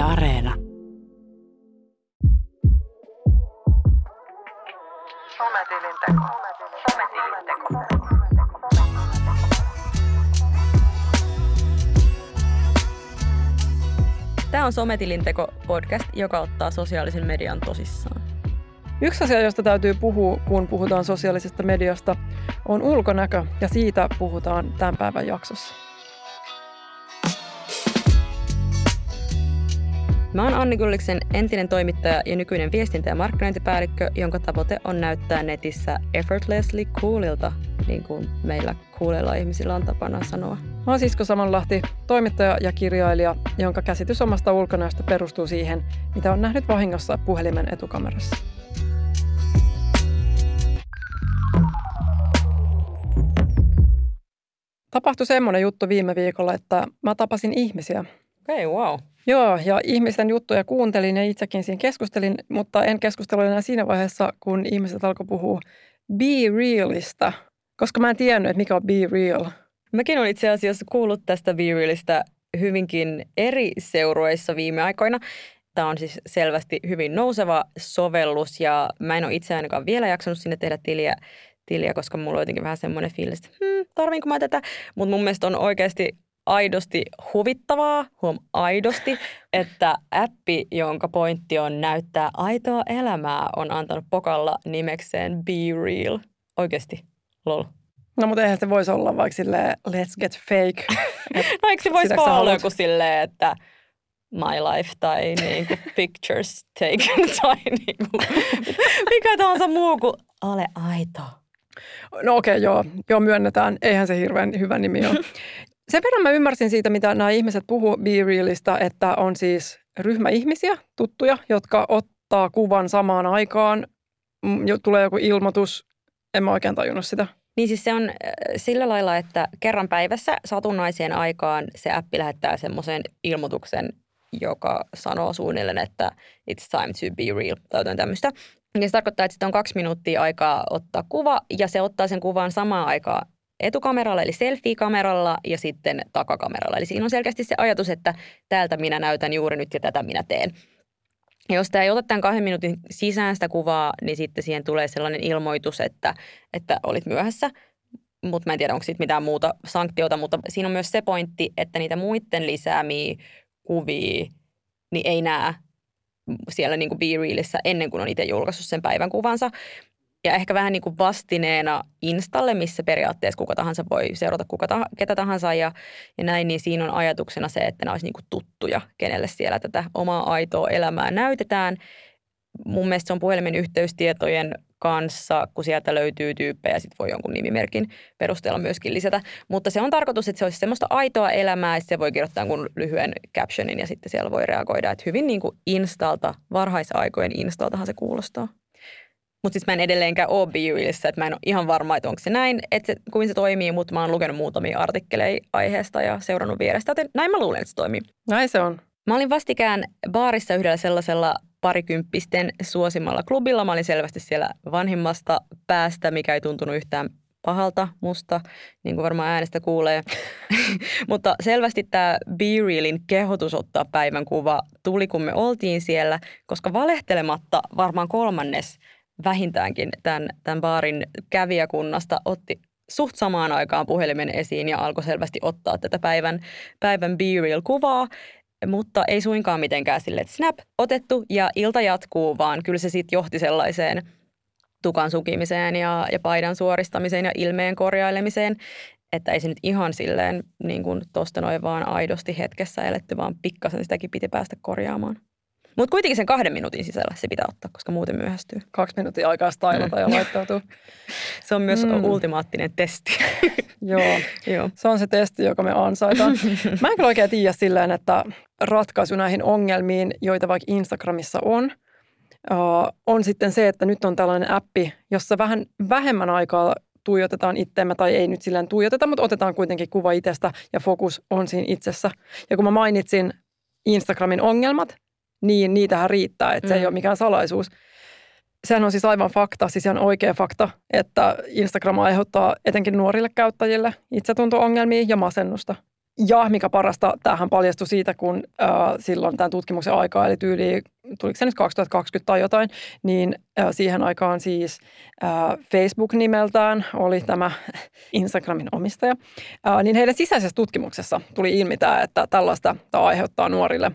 Yle Areena. Sometilinteko. Sometilinteko. Tämä on Sometilinteko podcast, joka ottaa sosiaalisen median tosissaan. Yksi asia, josta täytyy puhua, kun puhutaan sosiaalisesta mediasta, on ulkonäkö, ja siitä puhutaan tämän päivän jaksossa. Mä oon Anni Gulliksen entinen toimittaja ja nykyinen viestintä- ja markkinointipäällikkö, jonka tavoite on näyttää netissä effortlessly coolilta, niin kuin meillä coolilla ihmisillä on tapana sanoa. Mä oon Sisko Samanlahti, toimittaja ja kirjailija, jonka käsitys omasta ulkonäöstä perustuu siihen, mitä on nähnyt vahingossa puhelimen etukamerassa. Tapahtui semmoinen juttu viime viikolla, että mä tapasin ihmisiä. Okei, okay, wow. Joo, ja ihmisten juttuja kuuntelin ja itsekin siinä keskustelin, mutta en keskustellut enää siinä vaiheessa, kun ihmiset alkoi puhua Be Realista, koska mä en tiennyt, että mikä on Be Real. Mäkin olen itse asiassa kuullut tästä Be Realista hyvinkin eri seurueissa viime aikoina. Tämä on siis selvästi hyvin nouseva sovellus ja mä en ole itse ainakaan vielä jaksanut sinne tehdä tiliä, tiliä koska mulla on jotenkin vähän semmoinen fiilis, että hmm, tarviinko mä tätä. Mutta mun mielestä on oikeasti aidosti huvittavaa, huom aidosti, että appi, jonka pointti on näyttää aitoa elämää, on antanut pokalla nimekseen Be Real. Oikeasti, lol. No mutta eihän se voisi olla vaikka silleen let's get fake. no eikö se voisi vaan olla joku silleen, että my life tai niinku pictures taken tai niinku, mikä tahansa muu kuin ole aito. No okei, okay, joo. Joo, myönnetään. Eihän se hirveän hyvä nimi ole. Sen verran mä ymmärsin siitä, mitä nämä ihmiset puhuu Be Realista, että on siis ryhmä ihmisiä, tuttuja, jotka ottaa kuvan samaan aikaan. Tulee joku ilmoitus. En mä oikein tajunnut sitä. Niin siis se on äh, sillä lailla, että kerran päivässä satunnaiseen aikaan se appi lähettää semmoisen ilmoituksen, joka sanoo suunnilleen, että it's time to be real tai jotain tämmöistä. Ja se tarkoittaa, että sitten on kaksi minuuttia aikaa ottaa kuva ja se ottaa sen kuvan samaan aikaan etukameralla eli selfie-kameralla ja sitten takakameralla. Eli siinä on selkeästi se ajatus, että täältä minä näytän juuri nyt ja tätä minä teen. Ja jos tämä ei ota tämän kahden minuutin sisään sitä kuvaa, niin sitten siihen tulee sellainen ilmoitus, että, että olit myöhässä. Mutta mä en tiedä, onko siitä mitään muuta sanktiota, mutta siinä on myös se pointti, että niitä muiden lisäämiä kuvia niin ei näe siellä niin kuin Be Realissä ennen kuin on itse julkaissut sen päivän kuvansa ja ehkä vähän niin kuin vastineena Installe, missä periaatteessa kuka tahansa voi seurata kuka tah- ketä tahansa ja, ja näin, niin siinä on ajatuksena se, että nämä olisi niin kuin tuttuja, kenelle siellä tätä omaa aitoa elämää näytetään. Mun mielestä se on puhelimen yhteystietojen kanssa, kun sieltä löytyy tyyppejä, sit voi jonkun nimimerkin perusteella myöskin lisätä. Mutta se on tarkoitus, että se olisi semmoista aitoa elämää, että se voi kirjoittaa jonkun lyhyen captionin ja sitten siellä voi reagoida. Että hyvin niin kuin instalta, varhaisaikojen instaltahan se kuulostaa. Mutta siis mä en edelleenkään ole BeRealissa, että mä en ole ihan varma, että onko se näin, että se, kuin se toimii, mutta mä oon lukenut muutamia artikkeleja aiheesta ja seurannut vierestä, joten näin mä luulen, että se toimii. Näin se on. Mä olin vastikään baarissa yhdellä sellaisella parikymppisten suosimalla klubilla. Mä olin selvästi siellä vanhimmasta päästä, mikä ei tuntunut yhtään pahalta musta, niin kuin varmaan äänestä kuulee. Mutta selvästi tämä BeRealin kehotus ottaa päivän kuva tuli, kun me oltiin siellä, koska valehtelematta varmaan kolmannes vähintäänkin tämän, tämän baarin kävijäkunnasta otti suht samaan aikaan puhelimen esiin ja alkoi selvästi ottaa tätä päivän, päivän B-Reel-kuvaa, mutta ei suinkaan mitenkään sille, että snap otettu ja ilta jatkuu, vaan kyllä se sitten johti sellaiseen tukan sukimiseen ja, ja paidan suoristamiseen ja ilmeen korjailemiseen, että ei se nyt ihan silleen niin kuin tosta noin vaan aidosti hetkessä eletty, vaan pikkasen sitäkin piti päästä korjaamaan. Mutta kuitenkin sen kahden minuutin sisällä se pitää ottaa, koska muuten myöhästyy. Kaksi minuuttia aikaa stylata mm. ja laittautua. se on myös mm. ultimaattinen testi. Joo. Joo, se on se testi, joka me ansaitaan. Mä en kyllä oikein tiedä silleen, että ratkaisu näihin ongelmiin, joita vaikka Instagramissa on, on sitten se, että nyt on tällainen appi, jossa vähän vähemmän aikaa tuijotetaan itteemme, tai ei nyt silleen tuijoteta, mutta otetaan kuitenkin kuva itsestä ja fokus on siinä itsessä. Ja kun mä mainitsin Instagramin ongelmat, niin niitähän riittää, että se mm. ei ole mikään salaisuus. Sehän on siis aivan fakta, siis ihan oikea fakta, että Instagram aiheuttaa etenkin nuorille käyttäjille itsetunto-ongelmia ja masennusta. Ja mikä parasta, tämähän paljastui siitä, kun äh, silloin tämän tutkimuksen aikaa, eli tyyli, tuliko se nyt 2020 tai jotain, niin äh, siihen aikaan siis äh, Facebook nimeltään oli tämä Instagramin omistaja, äh, niin heidän sisäisessä tutkimuksessa tuli ilmi tämä, että tällaista tämä aiheuttaa nuorille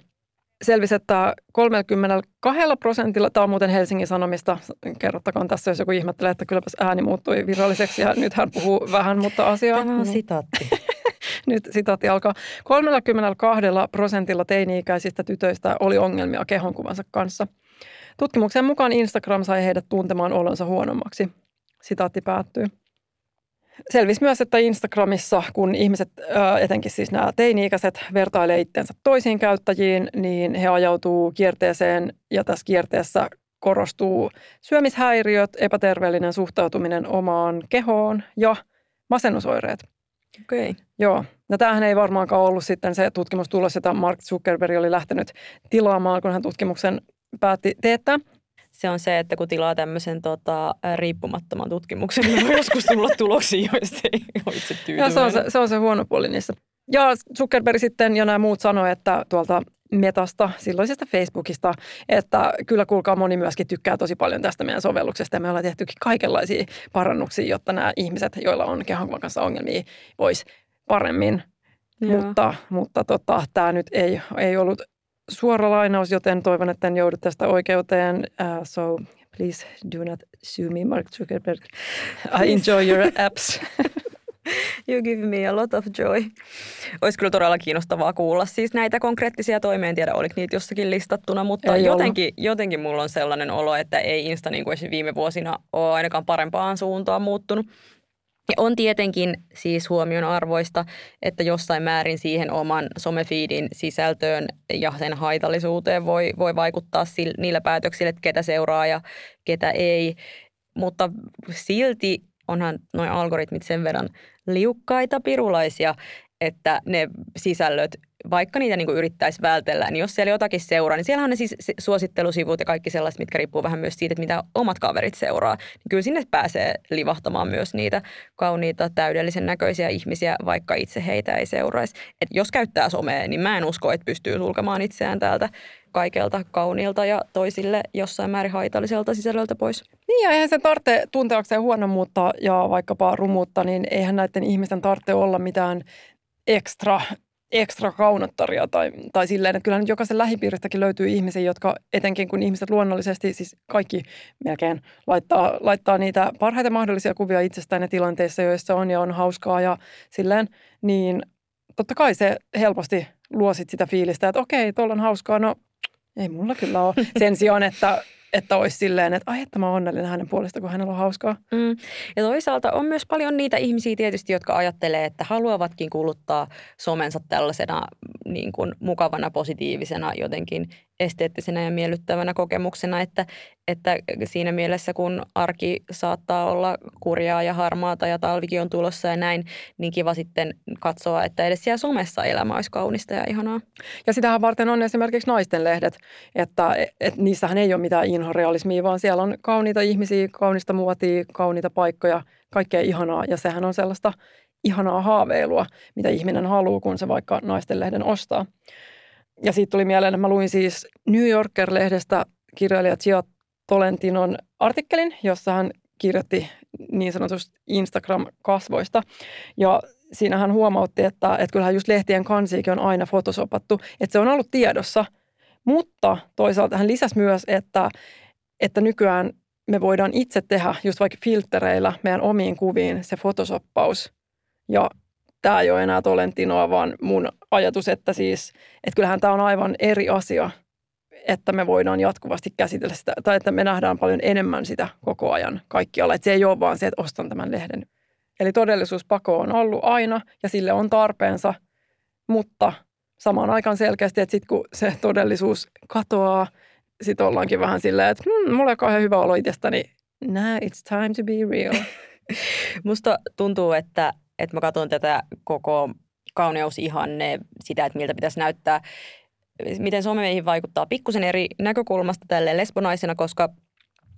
selvisi, että 32 prosentilla, tämä on muuten Helsingin Sanomista, kerrottakoon tässä, jos joku ihmettelee, että kylläpäs ääni muuttui viralliseksi ja nyt hän puhuu vähän, mutta asiaa. Tämä on sitaatti. nyt sitaatti alkaa. 32 prosentilla teini-ikäisistä tytöistä oli ongelmia kehonkuvansa kanssa. Tutkimuksen mukaan Instagram sai heidät tuntemaan olonsa huonommaksi. Sitaatti päättyy. Selvisi myös, että Instagramissa, kun ihmiset, etenkin siis nämä teini-ikäiset, vertailee itsensä toisiin käyttäjiin, niin he ajautuu kierteeseen ja tässä kierteessä korostuu syömishäiriöt, epäterveellinen suhtautuminen omaan kehoon ja masennusoireet. Okei. Okay. Joo. Ja tämähän ei varmaankaan ollut sitten se tutkimustulos, jota Mark Zuckerberg oli lähtenyt tilaamaan, kun hän tutkimuksen päätti teettää se on se, että kun tilaa tämmöisen tota, riippumattoman tutkimuksen, niin voi joskus tulla tuloksia, joista ei ole itse ja se on se, se on se huono puoli niissä. Ja Zuckerberg sitten ja nämä muut sanoivat, että tuolta Metasta, silloisesta Facebookista, että kyllä kuulkaa moni myöskin tykkää tosi paljon tästä meidän sovelluksesta. Ja me ollaan tehtykin kaikenlaisia parannuksia, jotta nämä ihmiset, joilla on kehonkuvan kanssa ongelmia, vois paremmin. Joo. Mutta, mutta tota, tämä nyt ei, ei ollut suora lainaus, joten toivon, että en joudu tästä oikeuteen. Uh, so please do not sue me, Mark Zuckerberg. I enjoy your apps. You give me a lot of joy. Olisi kyllä todella kiinnostavaa kuulla siis näitä konkreettisia toimia. En tiedä, oliko niitä jossakin listattuna, mutta jotenkin, jotenkin mulla on sellainen olo, että ei Insta niin kuin viime vuosina ole ainakaan parempaan suuntaan muuttunut. Ja on tietenkin siis huomion arvoista, että jossain määrin siihen oman somefiidin sisältöön ja sen haitallisuuteen voi, voi vaikuttaa sillä, niillä päätöksillä, että ketä seuraa ja ketä ei. Mutta silti onhan nuo algoritmit sen verran liukkaita pirulaisia, että ne sisällöt vaikka niitä niin kuin yrittäisi vältellä, niin jos siellä jotakin seuraa, niin siellä on ne siis suosittelusivut ja kaikki sellaiset, mitkä riippuu vähän myös siitä, että mitä omat kaverit seuraa. Niin kyllä sinne pääsee livahtamaan myös niitä kauniita, täydellisen näköisiä ihmisiä, vaikka itse heitä ei seuraisi. Et jos käyttää somea, niin mä en usko, että pystyy sulkemaan itseään täältä kaikelta kauniilta ja toisille jossain määrin haitalliselta sisällöltä pois. Niin ja eihän se tarvitse tunteakseen huonommuutta ja vaikkapa rumuutta, niin eihän näiden ihmisten tarvitse olla mitään ekstra ekstra kaunottaria tai, tai silleen, että kyllä nyt jokaisen lähipiiristäkin löytyy ihmisiä, jotka etenkin kun ihmiset luonnollisesti, siis kaikki melkein laittaa, laittaa niitä parhaita mahdollisia kuvia itsestään ja tilanteissa, joissa on ja on hauskaa ja silleen, niin totta kai se helposti luo sit sitä fiilistä, että okei, tuolla on hauskaa, no ei mulla kyllä ole. Sen sijaan, että että olisi silleen, että ai, että mä oon onnellinen hänen puolesta, kun hänellä on hauskaa. Mm. Ja toisaalta on myös paljon niitä ihmisiä tietysti, jotka ajattelee, että haluavatkin kuluttaa somensa tällaisena niin kuin mukavana, positiivisena, jotenkin esteettisenä ja miellyttävänä kokemuksena, että, että siinä mielessä kun arki saattaa olla kurjaa ja harmaata ja talvikin on tulossa ja näin, niin kiva sitten katsoa, että edes siellä somessa elämä olisi kaunista ja ihanaa. Ja sitähän varten on esimerkiksi naisten lehdet, että, että niissähän ei ole mitään inhorealismia, vaan siellä on kauniita ihmisiä, kaunista muotia, kauniita paikkoja, kaikkea ihanaa ja sehän on sellaista ihanaa haaveilua, mitä ihminen haluaa, kun se vaikka naisten lehden ostaa. Ja siitä tuli mieleen, että mä luin siis New Yorker-lehdestä kirjailija Gia Tolentinon artikkelin, jossa hän kirjoitti niin sanotusti Instagram-kasvoista. Ja siinä hän huomautti, että, että kyllähän just lehtien kansiikin on aina fotosopattu, että se on ollut tiedossa. Mutta toisaalta hän lisäsi myös, että, että nykyään me voidaan itse tehdä just vaikka filtereillä meidän omiin kuviin se fotosoppaus. Ja tämä ei ole enää Tolentinoa, vaan mun ajatus, että siis, että kyllähän tämä on aivan eri asia, että me voidaan jatkuvasti käsitellä sitä, tai että me nähdään paljon enemmän sitä koko ajan kaikkialla. Että se ei ole vaan se, että ostan tämän lehden. Eli todellisuuspako on ollut aina ja sille on tarpeensa, mutta samaan aikaan selkeästi, että sitten kun se todellisuus katoaa, sitten ollaankin vähän silleen, että hm, mulla on kauhean hyvä olo itsestäni. Now it's time to be real. Musta tuntuu, että että mä katson tätä koko kauneusihanne, sitä, että miltä pitäisi näyttää, miten some meihin vaikuttaa pikkusen eri näkökulmasta tälle lesbonaisena, koska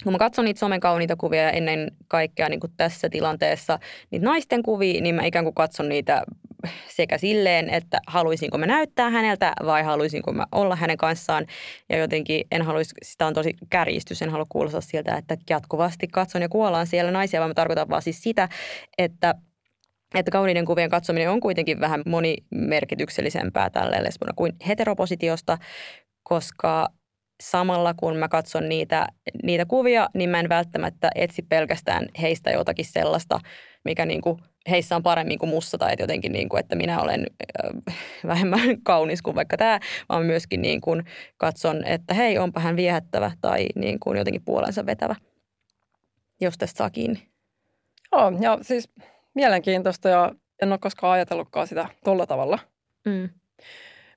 kun mä katson niitä somen kauniita kuvia ennen kaikkea niin kuin tässä tilanteessa niitä naisten kuvia, niin mä ikään kuin katson niitä sekä silleen, että haluaisinko mä näyttää häneltä vai haluaisinko mä olla hänen kanssaan. Ja jotenkin en haluaisi, sitä on tosi kärjistys, en halua kuulostaa siltä, että jatkuvasti katson ja kuollaan siellä naisia, vaan mä tarkoitan vaan siis sitä, että että kauniiden kuvien katsominen on kuitenkin vähän monimerkityksellisempää tälle lesbona kuin heteropositiosta, koska samalla kun mä katson niitä, niitä kuvia, niin mä en välttämättä etsi pelkästään heistä jotakin sellaista, mikä niin kuin heissä on paremmin kuin mussa tai että jotenkin niin kuin, että minä olen äh, vähemmän kaunis kuin vaikka tämä, vaan myöskin niin kuin katson, että hei, onpa hän viehättävä tai niin kuin jotenkin puolensa vetävä, jos tästä saa kiinni. Joo, ja siis mielenkiintoista ja en ole koskaan ajatellutkaan sitä tuolla tavalla. Mm.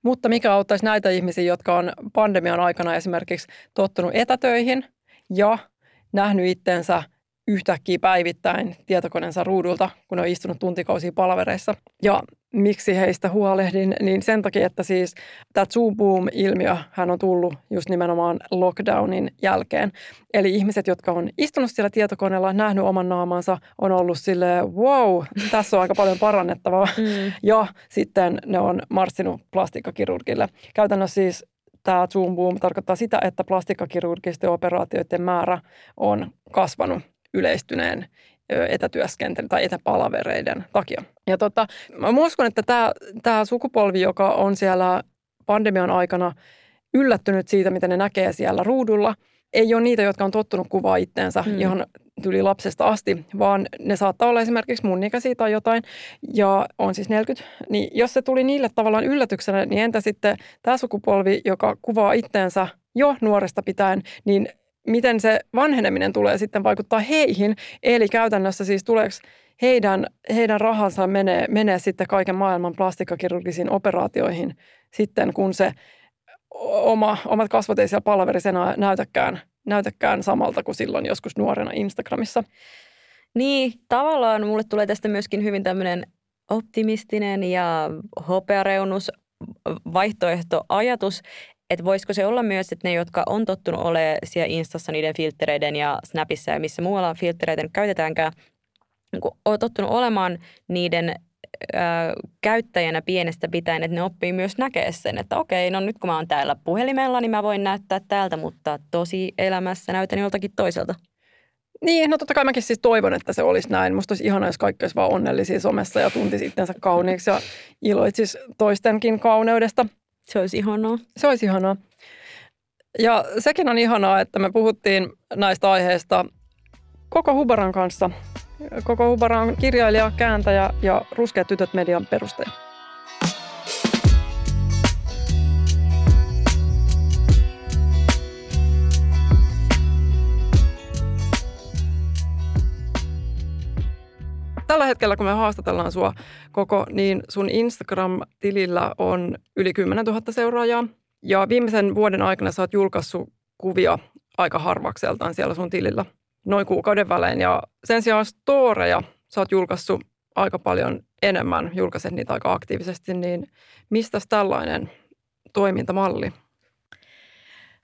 Mutta mikä auttaisi näitä ihmisiä, jotka on pandemian aikana esimerkiksi tottunut etätöihin ja nähnyt itsensä yhtäkkiä päivittäin tietokoneensa ruudulta, kun on istunut tuntikausia palavereissa. Ja miksi heistä huolehdin, niin sen takia, että siis tämä Zoom Boom-ilmiö hän on tullut just nimenomaan lockdownin jälkeen. Eli ihmiset, jotka on istunut siellä tietokoneella, nähnyt oman naamansa, on ollut sille wow, tässä on aika paljon parannettavaa. Mm. Ja sitten ne on marssinut plastikkakirurgille. Käytännössä siis tämä Zoom Boom tarkoittaa sitä, että plastikkakirurgisten operaatioiden määrä on kasvanut yleistyneen etätyöskentelyn tai etäpalavereiden takia. Ja tota, mä uskon, että tämä, tämä sukupolvi, joka on siellä pandemian aikana yllättynyt siitä, mitä ne näkee siellä ruudulla, ei ole niitä, jotka on tottunut kuvaa itteensä hmm. ihan tuli lapsesta asti, vaan ne saattaa olla esimerkiksi mun ikäisiä tai jotain, ja on siis 40. Niin jos se tuli niille tavallaan yllätyksenä, niin entä sitten tämä sukupolvi, joka kuvaa itteensä jo nuoresta pitäen, niin miten se vanheneminen tulee sitten vaikuttaa heihin. Eli käytännössä siis tuleeko heidän, heidän rahansa menee, menee sitten kaiken maailman plastikkakirurgisiin operaatioihin sitten, kun se oma, omat kasvot ei siellä palaverisena näytäkään, näytäkään samalta kuin silloin joskus nuorena Instagramissa. Niin, tavallaan mulle tulee tästä myöskin hyvin tämmöinen optimistinen ja hopeareunus vaihtoehtoajatus, että voisiko se olla myös, että ne, jotka on tottunut olemaan siellä Instassa niiden filtreiden ja Snapissa ja missä muualla filtreitä nyt käytetäänkään, niin on tottunut olemaan niiden ää, käyttäjänä pienestä pitäen, että ne oppii myös näkee sen, että okei, no nyt kun mä oon täällä puhelimella, niin mä voin näyttää täältä, mutta tosi elämässä näytän joltakin toiselta. Niin, no totta kai mäkin siis toivon, että se olisi näin. Musta olisi ihanaa, jos kaikki olisi vaan onnellisia somessa ja tuntisi itsensä kauniiksi ja iloitsisi toistenkin kauneudesta – se olisi ihanaa. Se olisi ihanaa. Ja sekin on ihanaa, että me puhuttiin näistä aiheista koko Hubaran kanssa. Koko Hubaran kirjailija, kääntäjä ja Ruskeat tytöt median perustaja. Tällä hetkellä, kun me haastatellaan sua koko, niin sun Instagram-tilillä on yli 10 000 seuraajaa. Ja viimeisen vuoden aikana sä oot julkaissut kuvia aika harvakseltaan siellä sun tilillä noin kuukauden välein. Ja sen sijaan storeja sä oot julkaissut aika paljon enemmän, julkaiset niitä aika aktiivisesti, niin mistä tällainen toimintamalli?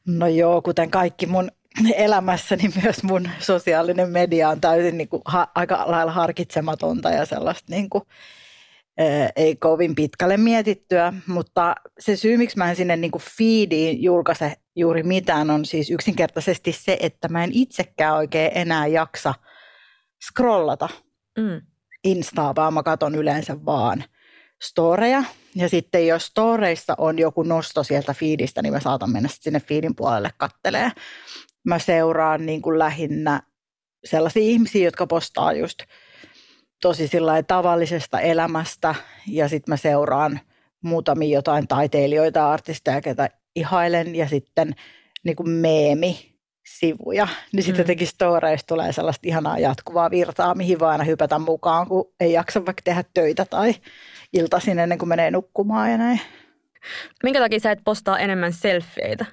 No joo, kuten kaikki mun elämässäni myös mun sosiaalinen media on täysin niin kuin ha, aika lailla harkitsematonta ja sellaista niin kuin, ää, ei kovin pitkälle mietittyä, mutta se syy, miksi mä en sinne niin kuin feediin julkaise juuri mitään, on siis yksinkertaisesti se, että mä en itsekään oikein enää jaksa scrollata mm. Instaa, vaan mä katon yleensä vaan storeja. Ja sitten jos storeissa on joku nosto sieltä feedistä, niin mä saatan mennä sinne feedin puolelle kattelee mä seuraan niin kuin lähinnä sellaisia ihmisiä, jotka postaa just tosi tavallisesta elämästä ja sitten mä seuraan muutamia jotain taiteilijoita, artisteja, ketä ihailen ja sitten niin kuin meemi sivuja, niin sitten mm. jotenkin storeista tulee sellaista ihanaa jatkuvaa virtaa, mihin voi aina hypätä mukaan, kun ei jaksa vaikka tehdä töitä tai iltaisin ennen kuin menee nukkumaan ja näin. Minkä takia sä et postaa enemmän selfieitä?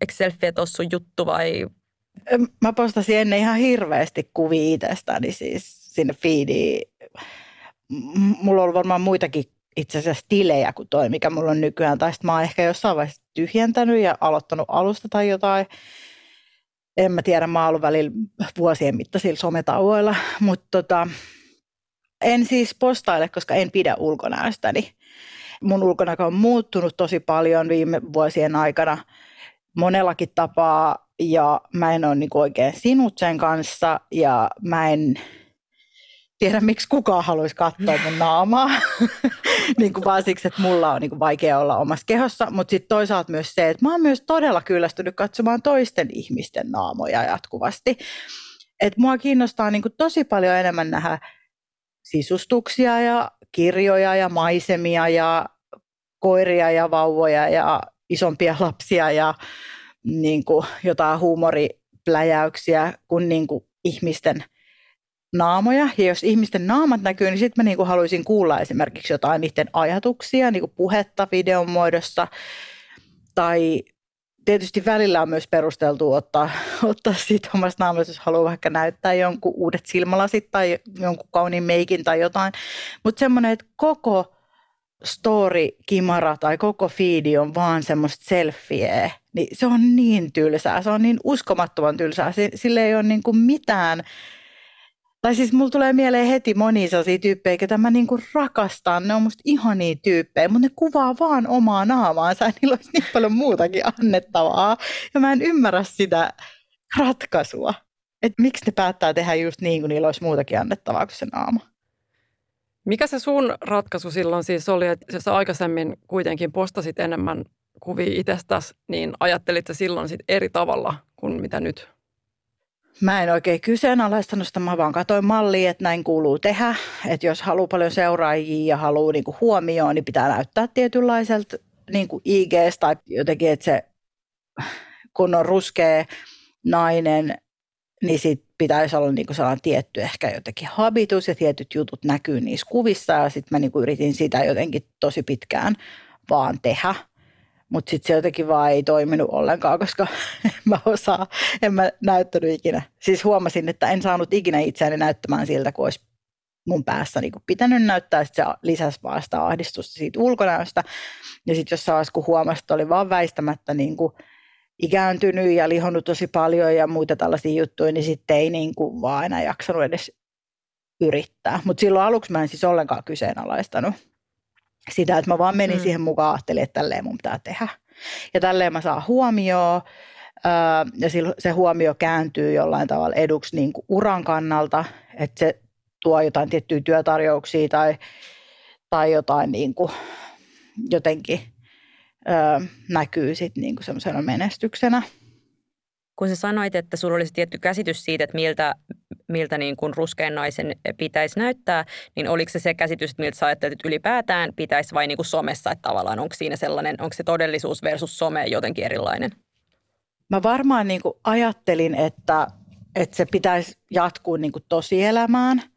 Eikö selfieet ole sun juttu vai? Mä postasin ennen ihan hirveästi kuvia itsestäni siis sinne feediin. Mulla on varmaan muitakin itse asiassa tilejä kuin toi, mikä mulla on nykyään. Tai sitten mä oon ehkä jossain vaiheessa tyhjentänyt ja aloittanut alusta tai jotain. En mä tiedä, mä oon ollut välillä vuosien mittaisilla sometauoilla, mutta tota, En siis postaile, koska en pidä ulkonäöstäni. Mun ulkonäkö on muuttunut tosi paljon viime vuosien aikana monellakin tapaa ja mä en ole niin oikein sinut sen kanssa ja mä en tiedä, miksi kukaan haluaisi katsoa mun naamaa, niin kuin vaan siksi, että mulla on niin kuin vaikea olla omassa kehossa, mutta sitten toisaalta myös se, että mä oon myös todella kyllästynyt katsomaan toisten ihmisten naamoja jatkuvasti. Et mua kiinnostaa niin kuin tosi paljon enemmän nähdä sisustuksia ja kirjoja ja maisemia ja koiria ja vauvoja ja isompia lapsia ja niin kuin jotain huumoripläjäyksiä kuin, niin kuin ihmisten naamoja. Ja jos ihmisten naamat näkyy, niin sitten mä niin kuin haluaisin kuulla esimerkiksi jotain niiden ajatuksia, niin kuin puhetta videon muodossa. Tai tietysti välillä on myös perusteltu ottaa, ottaa siitä omasta naamasta, jos haluaa vaikka näyttää jonkun uudet silmälasit tai jonkun kauniin meikin tai jotain. Mutta semmoinen, että koko story-kimara tai koko feedi on vaan semmoista selfieä, niin se on niin tylsää. Se on niin uskomattoman tylsää. Sille ei ole niin kuin mitään tai siis mulla tulee mieleen heti moni sellaisia tyyppejä, ketä mä niinku rakastan. Ne on musta ihania tyyppejä, mutta ne kuvaa vaan omaa naamaansa. Niillä olisi niin paljon muutakin annettavaa. Ja mä en ymmärrä sitä ratkaisua. Että miksi ne päättää tehdä just niin, kun niillä olisi muutakin annettavaa kuin se naama. Mikä se sun ratkaisu silloin siis oli, että jos sä aikaisemmin kuitenkin postasit enemmän kuvia itsestäsi, niin ajattelit sä silloin sit eri tavalla kuin mitä nyt? Mä en oikein kyseenalaistanut sitä, mä vaan katsoin mallia, että näin kuuluu tehdä. Että jos haluaa paljon seuraajia ja haluaa niinku huomioon, niin pitää näyttää tietynlaiselta niinku IGs tai jotenkin, että se kun on ruskea nainen, niin sit pitäisi olla niinku sellainen tietty ehkä jotenkin habitus ja tietyt jutut näkyy niissä kuvissa ja sitten mä niinku yritin sitä jotenkin tosi pitkään vaan tehdä. Mutta sitten se jotenkin vaan ei toiminut ollenkaan, koska en mä osaa, en mä näyttänyt ikinä. Siis huomasin, että en saanut ikinä itseäni näyttämään siltä, kun olisi mun päässä niin pitänyt näyttää. Sitten se lisäsi vaan sitä ahdistusta siitä ulkonäöstä. Ja sitten jossain vaiheessa, kun huomasi, että oli vaan väistämättä niin kuin ikääntynyt ja lihonnut tosi paljon ja muita tällaisia juttuja, niin sitten ei niin kuin vaan enää jaksanut edes yrittää. Mutta silloin aluksi mä en siis ollenkaan kyseenalaistanut sitä, että mä vaan menin mm. siihen mukaan, ajattelin, että tälleen mun pitää tehdä. Ja tälleen mä saan huomioon, ja se huomio kääntyy jollain tavalla eduksi niin kuin uran kannalta, että se tuo jotain tiettyjä työtarjouksia tai, tai jotain niin kuin jotenkin ö, näkyy sitten niin kuin semmoisena menestyksenä kun sä sanoit, että sulla olisi tietty käsitys siitä, että miltä, miltä niin kuin ruskean naisen pitäisi näyttää, niin oliko se se käsitys, että miltä sä ajattelet, että ylipäätään pitäisi vai niin kuin somessa, että tavallaan onko siinä sellainen, onko se todellisuus versus some jotenkin erilainen? Mä varmaan niin kuin ajattelin, että, että se pitäisi jatkuu niin kuin tosielämään –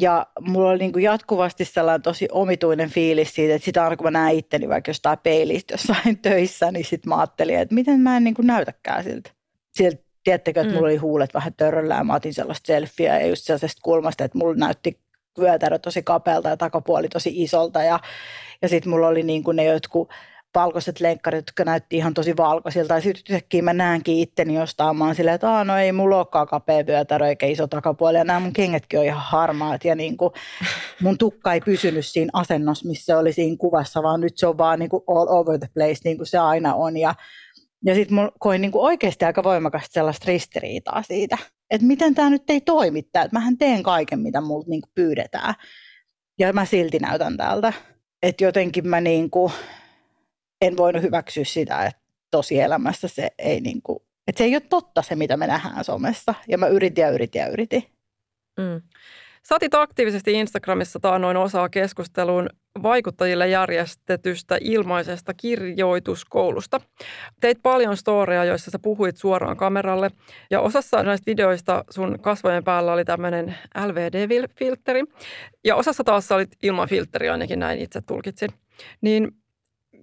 ja mulla oli niin kuin jatkuvasti sellainen tosi omituinen fiilis siitä, että sitä aina kun mä näen itteni vaikka jostain peilistä jossain töissä, niin sitten mä ajattelin, että miten mä en niin kuin näytäkään siltä sieltä tiedättekö, että mm. mulla oli huulet vähän törröllään, mä otin sellaista selfieä ja just sellaisesta kulmasta, että mulla näytti vyötärö tosi kapealta ja takapuoli tosi isolta ja, ja sitten mulla oli niin kuin ne jotkut valkoiset lenkkarit, jotka näytti ihan tosi valkoisilta. Ja sitten yhtäkkiä mä näenkin itteni jostain, mä oon silleen, että no ei mulla olekaan kapea vyötärö eikä iso takapuoli. Ja nämä mun kengätkin on ihan harmaat ja niin kuin mun tukka ei pysynyt siinä asennossa, missä se oli siinä kuvassa, vaan nyt se on vaan niin kuin all over the place, niin kuin se aina on. Ja ja sitten koin niinku oikeasti aika voimakasta sellaista ristiriitaa siitä, että miten tämä nyt ei toimi, että mähän teen kaiken, mitä multa niinku pyydetään. Ja mä silti näytän tältä. Että jotenkin mä niinku, en voinut hyväksyä sitä, että tosielämässä se ei niinku, että se ei ole totta se, mitä me nähdään somessa. Ja mä yritin ja yritin ja yritin. Mm. Sä otit aktiivisesti Instagramissa taannoin osaa keskusteluun vaikuttajille järjestetystä ilmaisesta kirjoituskoulusta. Teit paljon storeja, joissa sä puhuit suoraan kameralle ja osassa näistä videoista sun kasvojen päällä oli tämmöinen LVD-filtteri ja osassa taas olit ilman filtteri, ainakin näin itse tulkitsin. Niin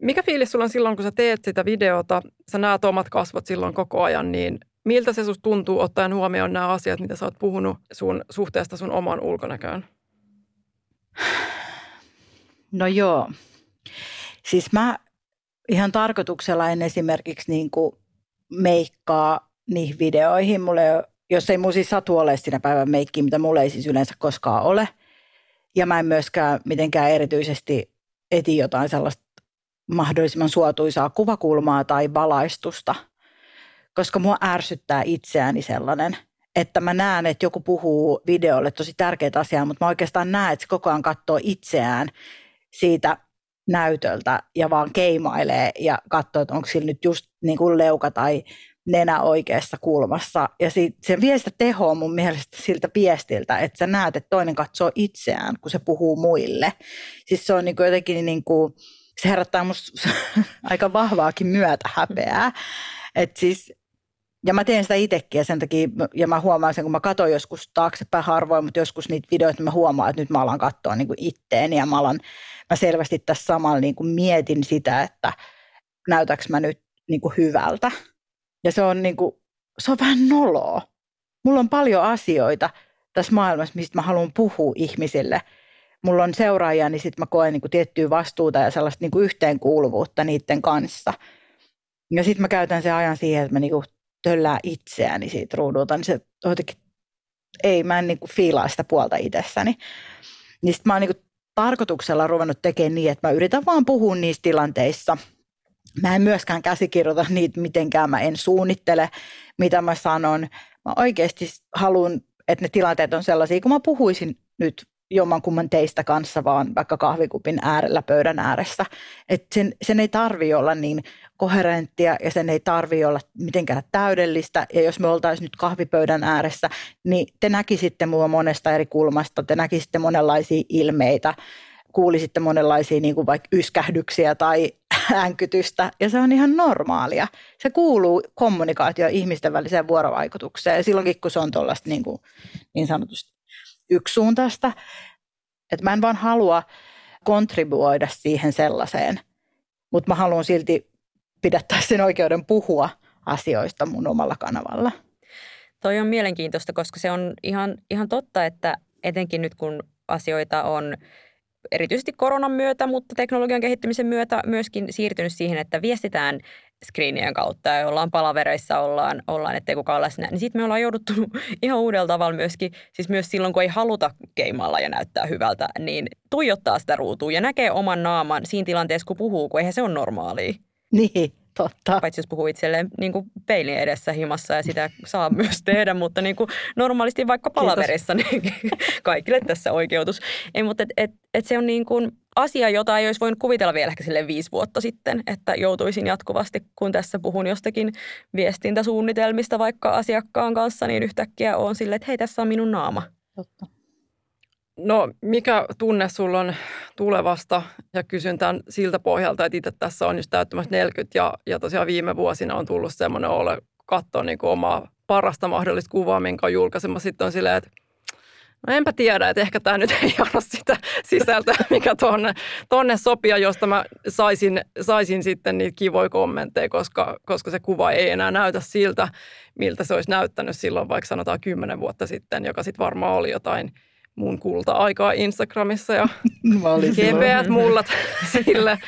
mikä fiilis sulla on silloin, kun sä teet sitä videota, sä näet omat kasvot silloin koko ajan, niin miltä se susta tuntuu ottaen huomioon nämä asiat, mitä sä oot puhunut sun suhteesta sun oman ulkonäköön? No joo. Siis mä ihan tarkoituksella en esimerkiksi niin kuin meikkaa niihin videoihin. Mulle, jos ei mun siis satu ole siinä päivän meikki, mitä mulla ei siis yleensä koskaan ole, Ja mä en myöskään mitenkään erityisesti eti jotain sellaista mahdollisimman suotuisaa kuvakulmaa tai valaistusta, koska mua ärsyttää itseäni sellainen, että mä näen, että joku puhuu videolle tosi tärkeitä asiaa, mutta mä oikeastaan näen, että se koko ajan katsoo itseään siitä näytöltä ja vaan keimailee ja katsoo, että onko sillä nyt just niin kuin leuka tai nenä oikeassa kulmassa. Ja se vie sitä tehoa mun mielestä siltä viestiltä, että sä näet, että toinen katsoo itseään, kun se puhuu muille. Siis se on niin kuin jotenkin, niin kuin, se herättää musta aika vahvaakin myötä häpeää. Et siis, ja mä teen sitä itsekin ja sen takia, ja mä huomaan sen, kun mä katson joskus taaksepäin harvoin, mutta joskus niitä videoita mä huomaan, että nyt mä alan katsoa niin itteeni ja mä, alan, mä selvästi tässä samalla niin kuin mietin sitä, että näytäks mä nyt niin kuin hyvältä ja se on, niin kuin, se on vähän noloa. Mulla on paljon asioita tässä maailmassa, mistä mä haluan puhua ihmisille. Mulla on seuraajia, niin sitten mä koen niin kuin tiettyä vastuuta ja sellaista niin kuin yhteenkuuluvuutta niiden kanssa. Ja sitten mä käytän sen ajan siihen, että mä niin kuin töllään itseäni siitä ruudulta, niin se jotenkin, ei, mä en niin kuin fiilaa sitä puolta itsessäni. Niin sitten mä oon niin tarkoituksella ruvennut tekemään niin, että mä yritän vaan puhua niissä tilanteissa – Mä en myöskään käsikirjoita niitä mitenkään, mä en suunnittele, mitä mä sanon. Mä oikeasti haluan, että ne tilanteet on sellaisia, kun mä puhuisin nyt jommankumman teistä kanssa vaan vaikka kahvikupin äärellä pöydän ääressä. Että sen, sen ei tarvi olla niin koherenttia ja sen ei tarvi olla mitenkään täydellistä. Ja jos me oltaisiin nyt kahvipöydän ääressä, niin te näkisitte mua monesta eri kulmasta, te näkisitte monenlaisia ilmeitä, kuulisitte monenlaisia niin kuin vaikka yskähdyksiä tai äänkytystä ja se on ihan normaalia. Se kuuluu kommunikaatio ihmisten väliseen vuorovaikutukseen silloinkin kun se on tuollaista niin, niin sanotusti yksisuuntaista, että mä en vaan halua kontribuoida siihen sellaiseen, mutta mä haluan silti pidättää sen oikeuden puhua asioista mun omalla kanavalla. Toi on mielenkiintoista, koska se on ihan, ihan totta, että etenkin nyt kun asioita on erityisesti koronan myötä, mutta teknologian kehittymisen myötä myöskin siirtynyt siihen, että viestitään screenien kautta ja ollaan palavereissa, ollaan, ollaan ettei kukaan läsnä. Niin sitten me ollaan jouduttu ihan uudella tavalla myöskin, siis myös silloin kun ei haluta keimalla ja näyttää hyvältä, niin tuijottaa sitä ruutua ja näkee oman naaman siinä tilanteessa, kun puhuu, kun eihän se ole normaalia. Niin, Totta. Paitsi jos puhuu itselleen niin kuin peilin edessä himassa ja sitä saa myös tehdä, mutta niin kuin normaalisti vaikka palaverissa, niin kaikille tässä oikeutus. Ei, mutta et, et, et se on niin kuin asia, jota ei olisi voinut kuvitella vielä ehkä sille viisi vuotta sitten, että joutuisin jatkuvasti, kun tässä puhun jostakin viestintäsuunnitelmista vaikka asiakkaan kanssa, niin yhtäkkiä on silleen, että hei, tässä on minun naama. Totta. No mikä tunne sulla on tulevasta ja kysyn tämän siltä pohjalta, että itse tässä on just täyttämässä 40 ja, ja tosiaan viime vuosina on tullut semmoinen olo katsoa niin omaa parasta mahdollista kuvaa, minkä on julkaisemassa. Sitten on silleen, että no enpä tiedä, että ehkä tämä nyt ei ole sitä sisältöä, mikä tonne, tonne sopia, josta mä saisin, saisin sitten niitä kivoja kommentteja, koska, koska se kuva ei enää näytä siltä, miltä se olisi näyttänyt silloin vaikka sanotaan kymmenen vuotta sitten, joka sitten varmaan oli jotain – mun kulta-aikaa Instagramissa ja GPS-mullat sille.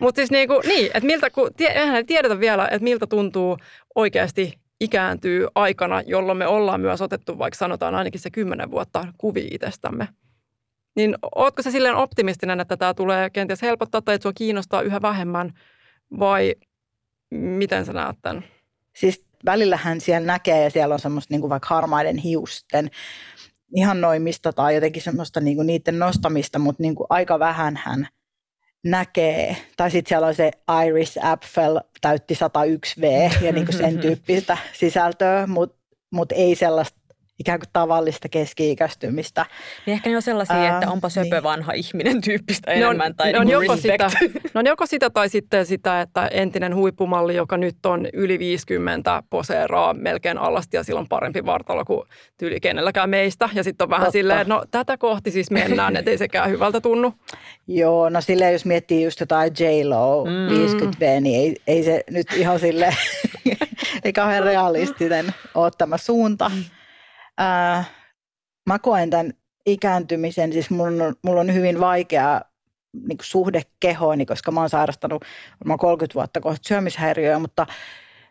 Mutta siis niinku, niin, että miltä, kun eihän tiedetä vielä, että miltä tuntuu oikeasti ikääntyy aikana, jolloin me ollaan myös otettu vaikka sanotaan ainakin se kymmenen vuotta kuvi itsestämme. Niin ootko se silleen optimistinen, että tämä tulee kenties helpottaa tai että sua kiinnostaa yhä vähemmän vai miten sä näet tämän? Siis välillähän siellä näkee ja siellä on semmoista niin kuin vaikka harmaiden hiusten ihannoimista tai jotenkin semmoista niinku niiden nostamista, mutta niinku aika vähän hän näkee. Tai sitten siellä on se Iris Apfel täytti 101V ja niinku sen tyyppistä sisältöä, mutta mut ei sellaista ikään kuin tavallista keski-ikäistymistä. Niin ehkä ne on sellaisia, Ää, että onpa söpö niin. vanha ihminen tyyppistä ne enemmän. On, tai ne, on niinku joko sitä, ne on joko sitä tai sitten sitä, että entinen huippumalli, joka nyt on yli 50, poseeraa melkein alasti ja sillä on parempi vartalo kuin tyyli kenelläkään meistä. Ja sitten on vähän Totta. silleen, että no tätä kohti siis mennään, ettei sekään hyvältä tunnu. Joo, no silleen jos miettii just jotain J-Lo mm. 50V, niin ei, ei se nyt ihan sille ei kauhean realistinen ole tämä suunta. Mm ää, mä koen tämän ikääntymisen, siis mulla on, mulla on hyvin vaikea niin suhde kehooni, koska mä oon sairastanut mä 30 vuotta kohta syömishäiriöä, mutta,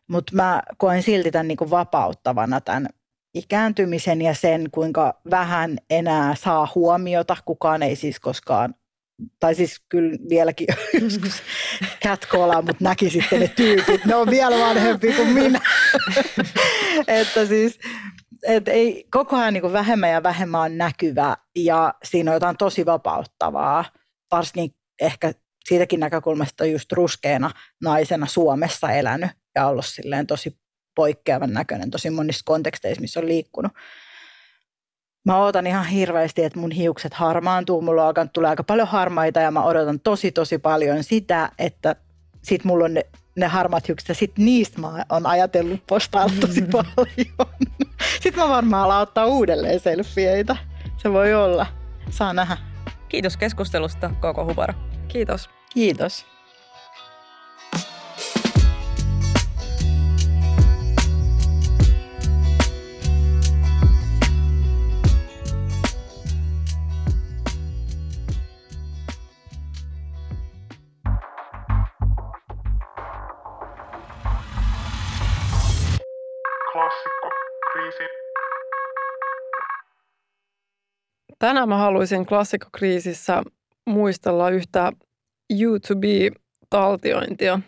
mutta mä koen silti tämän niin vapauttavana tämän ikääntymisen ja sen, kuinka vähän enää saa huomiota. Kukaan ei siis koskaan, tai siis kyllä vieläkin joskus catcallaa, mutta näki sitten ne tyypit. Ne on vielä vanhempi kuin minä. että siis, et ei, koko ajan niin vähemmän ja vähemmän on näkyvä ja siinä on jotain tosi vapauttavaa, varsinkin ehkä siitäkin näkökulmasta just ruskeana naisena Suomessa elänyt ja ollut silleen tosi poikkeavan näköinen tosi monissa konteksteissa, missä on liikkunut. Mä odotan ihan hirveästi, että mun hiukset harmaantuu. Mulla on alkanut tulee aika paljon harmaita ja mä odotan tosi tosi paljon sitä, että sit mulla on ne, ne harmaat hiukset ja sit niistä mä oon ajatellut postailla tosi mm. paljon. Sitten mä varmaan alan ottaa uudelleen selfieitä. Se voi olla. Saa nähdä. Kiitos keskustelusta, Koko Hubara. Kiitos. Kiitos. Tänään mä haluaisin klassikkokriisissä muistella yhtä YouTube-taltiointia.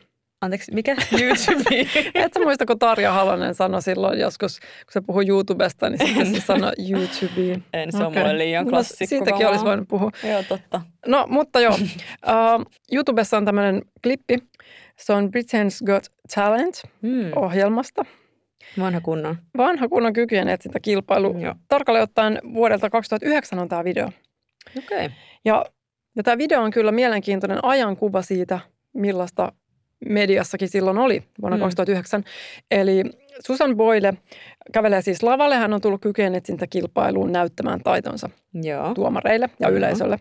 Anteeksi, mikä? YouTube? Et sä muista, kun Tarja Halonen sanoi silloin joskus, kun se puhui YouTubesta, niin sitten se sanoi YouTube. En, se on okay. mulle liian klassikko. No, siitäkin olisi voinut puhua. Joo, totta. No, mutta joo. Uh, YouTubessa on tämmöinen klippi. Se on Britain's Got Talent-ohjelmasta. Hmm. Vanha kunnon. Vanha kunnon kykyjen etsintäkilpailu. Joo. Tarkalleen ottaen vuodelta 2009 on tämä video. Okei. Okay. Ja, ja tämä video on kyllä mielenkiintoinen ajankuva siitä, millaista mediassakin silloin oli vuonna mm. 2009. Eli Susan Boyle kävelee siis lavalle. Hän on tullut kykyjen etsintäkilpailuun näyttämään taitonsa Joo. tuomareille ja Joo. yleisölle.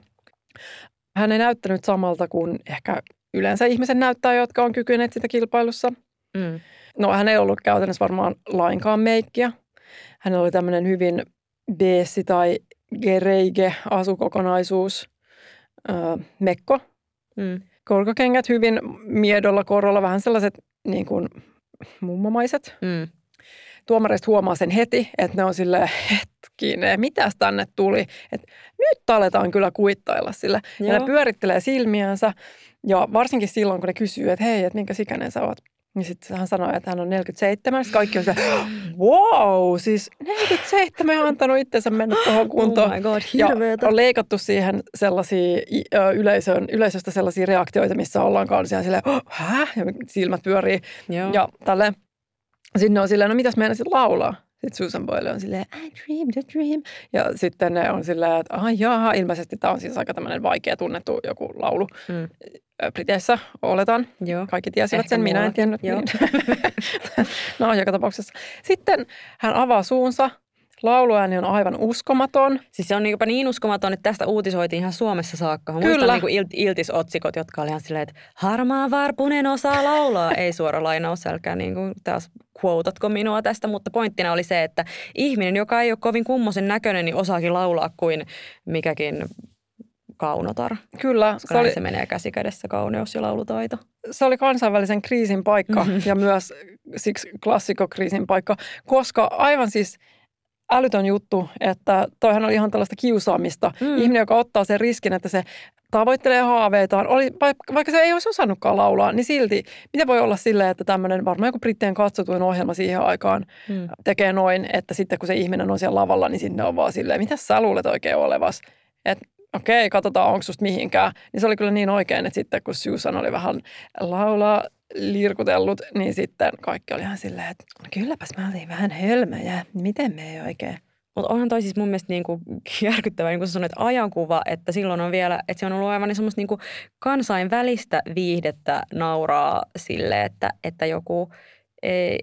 Hän ei näyttänyt samalta kuin ehkä yleensä ihmisen näyttää, jotka on kykyjen etsintäkilpailussa. Mm. No hän ei ollut käytännössä varmaan lainkaan meikkiä. Hänellä oli tämmöinen hyvin beessi tai gereige asukokonaisuus, öö, mekko. Mm. Korkokengät hyvin miedolla korolla, vähän sellaiset niin kuin mummomaiset. Mm. Tuomareista huomaa sen heti, että ne on sille hetkinen, mitäs tänne tuli. Että nyt aletaan kyllä kuittailla sillä. Joo. Ja ne pyörittelee silmiänsä ja varsinkin silloin, kun ne kysyy, että hei, että minkä sikäinen sä oot. Niin sitten hän sanoi, että hän on 47. Sitten kaikki on se, wow, siis 47 on antanut itsensä mennä tuohon kuntoon. Oh my god, ja on leikattu siihen sellaisia yleisön, yleisöstä sellaisia reaktioita, missä ollaan kanssa silleen, oh, häh? Ja silmät pyörii. Joo. Ja tälle Sinne on silleen, no mitäs meinasit laulaa? Sitten Susan Boyle on silleen, I dreamed a dream. Ja sitten ne on silleen, että ah jaha, ilmeisesti tämä on siis aika tämmöinen vaikea tunnettu joku laulu. Mm. Briteissä oletan. Joo. Kaikki tiesivät Ehkä sen, minä en tiennyt. Joo. Niin. no, joka tapauksessa. Sitten hän avaa suunsa. Lauluääni on aivan uskomaton. Siis se on niin, niin uskomaton, että tästä uutisoitiin ihan Suomessa saakka. Mä Kyllä. muistan niin iltisotsikot, jotka oli ihan silleen, että harmaa varpunen osaa laulaa. Ei suora lainaus, älkää niin kuin taas quotatko minua tästä, mutta pointtina oli se, että ihminen, joka ei ole kovin kummosen näköinen, niin osaakin laulaa kuin mikäkin kaunotar. Kyllä. Koska se, oli, se menee käsi kädessä kauneus ja laulutaito. Se oli kansainvälisen kriisin paikka mm-hmm. ja myös siksi klassikokriisin paikka, koska aivan siis älytön juttu, että toihan oli ihan tällaista kiusaamista. Mm. Ihminen, joka ottaa sen riskin, että se tavoittelee haaveitaan, oli, vaikka, vaikka se ei olisi osannutkaan laulaa, niin silti, miten voi olla silleen, että tämmöinen varmaan joku Brittien katsotuin ohjelma siihen aikaan mm. tekee noin, että sitten kun se ihminen on siellä lavalla, niin sinne on vaan silleen, mitä sä luulet oikein olevas? Että okei, katsotaan, onko susta mihinkään. Niin se oli kyllä niin oikein, että sitten kun Susan oli vähän laulaa lirkutellut, niin sitten kaikki oli ihan silleen, että no kylläpäs mä olin vähän hölmöjä. Miten me ei oikein? Mutta onhan toi siis mun mielestä niinku järkyttävä, niin kuin sä sanoit, ajankuva, että silloin on vielä, että se on ollut aivan niin semmoista niinku kansainvälistä viihdettä nauraa sille, että, että joku ei,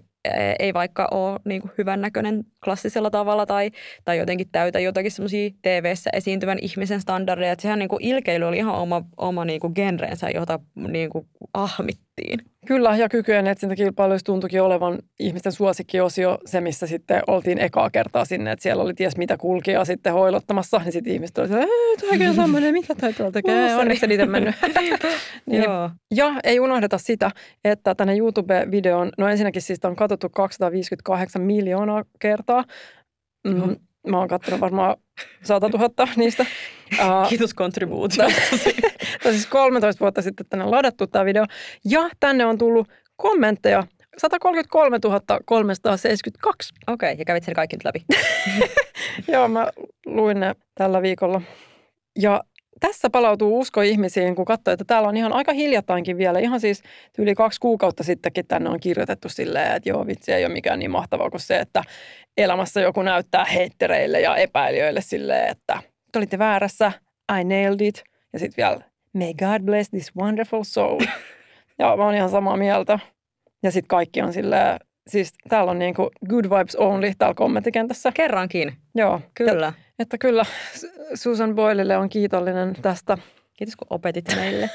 ei vaikka ole niin kuin hyvännäköinen klassisella tavalla tai, tai jotenkin täytä jotakin semmoisia TV-ssä esiintyvän ihmisen standardeja. Että sehän niin kuin ilkeily oli ihan oma, oma niin kuin genreensä, jota niin kuin ahmittiin. Kyllä, ja kykyjen etsintäkilpailuissa tuntuikin olevan ihmisten suosikkiosio se, missä sitten oltiin ekaa kertaa sinne, että siellä oli ties mitä kulkia sitten hoilottamassa, niin sitten ihmiset olivat, että on tämmöinen, mitä toi tuolla tekee, onneksi niitä mennyt. niin, Joo. Ja ei unohdeta sitä, että tänne YouTube-videon, no ensinnäkin siis on katsottu 258 miljoonaa kertaa, Mm, mä oon katsonut varmaan 100 000 niistä. Uh, Kiitos kontribuutiosta. siis 13 vuotta sitten tänne on ladattu tämä video. Ja tänne on tullut kommentteja 133 372. Okei, okay, ja kävit sen kaikki nyt läpi. Joo, mä luin ne tällä viikolla. Ja tässä palautuu usko ihmisiin, kun katsoo, että täällä on ihan aika hiljattainkin vielä, ihan siis yli kaksi kuukautta sittenkin tänne on kirjoitettu silleen, että joo vitsi ei ole mikään niin mahtavaa kuin se, että elämässä joku näyttää heittereille ja epäilijöille silleen, että te olitte väärässä, I nailed it. Ja sitten vielä, may God bless this wonderful soul. ja mä oon ihan samaa mieltä. Ja sitten kaikki on silleen, siis täällä on niinku good vibes only täällä kommenttikentässä. Kerrankin. Joo. Kyllä. Ja, että kyllä Susan Boylelle on kiitollinen tästä. Kiitos kun opetit meille.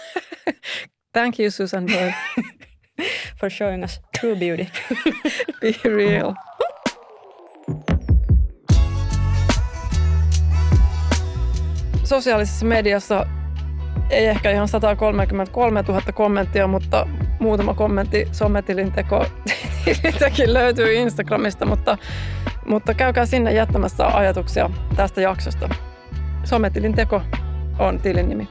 Thank you Susan Boyle. For showing us true beauty. Be real. Sosiaalisessa mediassa ei ehkä ihan 133 000 kommenttia, mutta muutama kommentti sommetilin teko löytyy Instagramista, mutta, mutta käykää sinne jättämässä ajatuksia tästä jaksosta. Sommetilin teko on tilin nimi.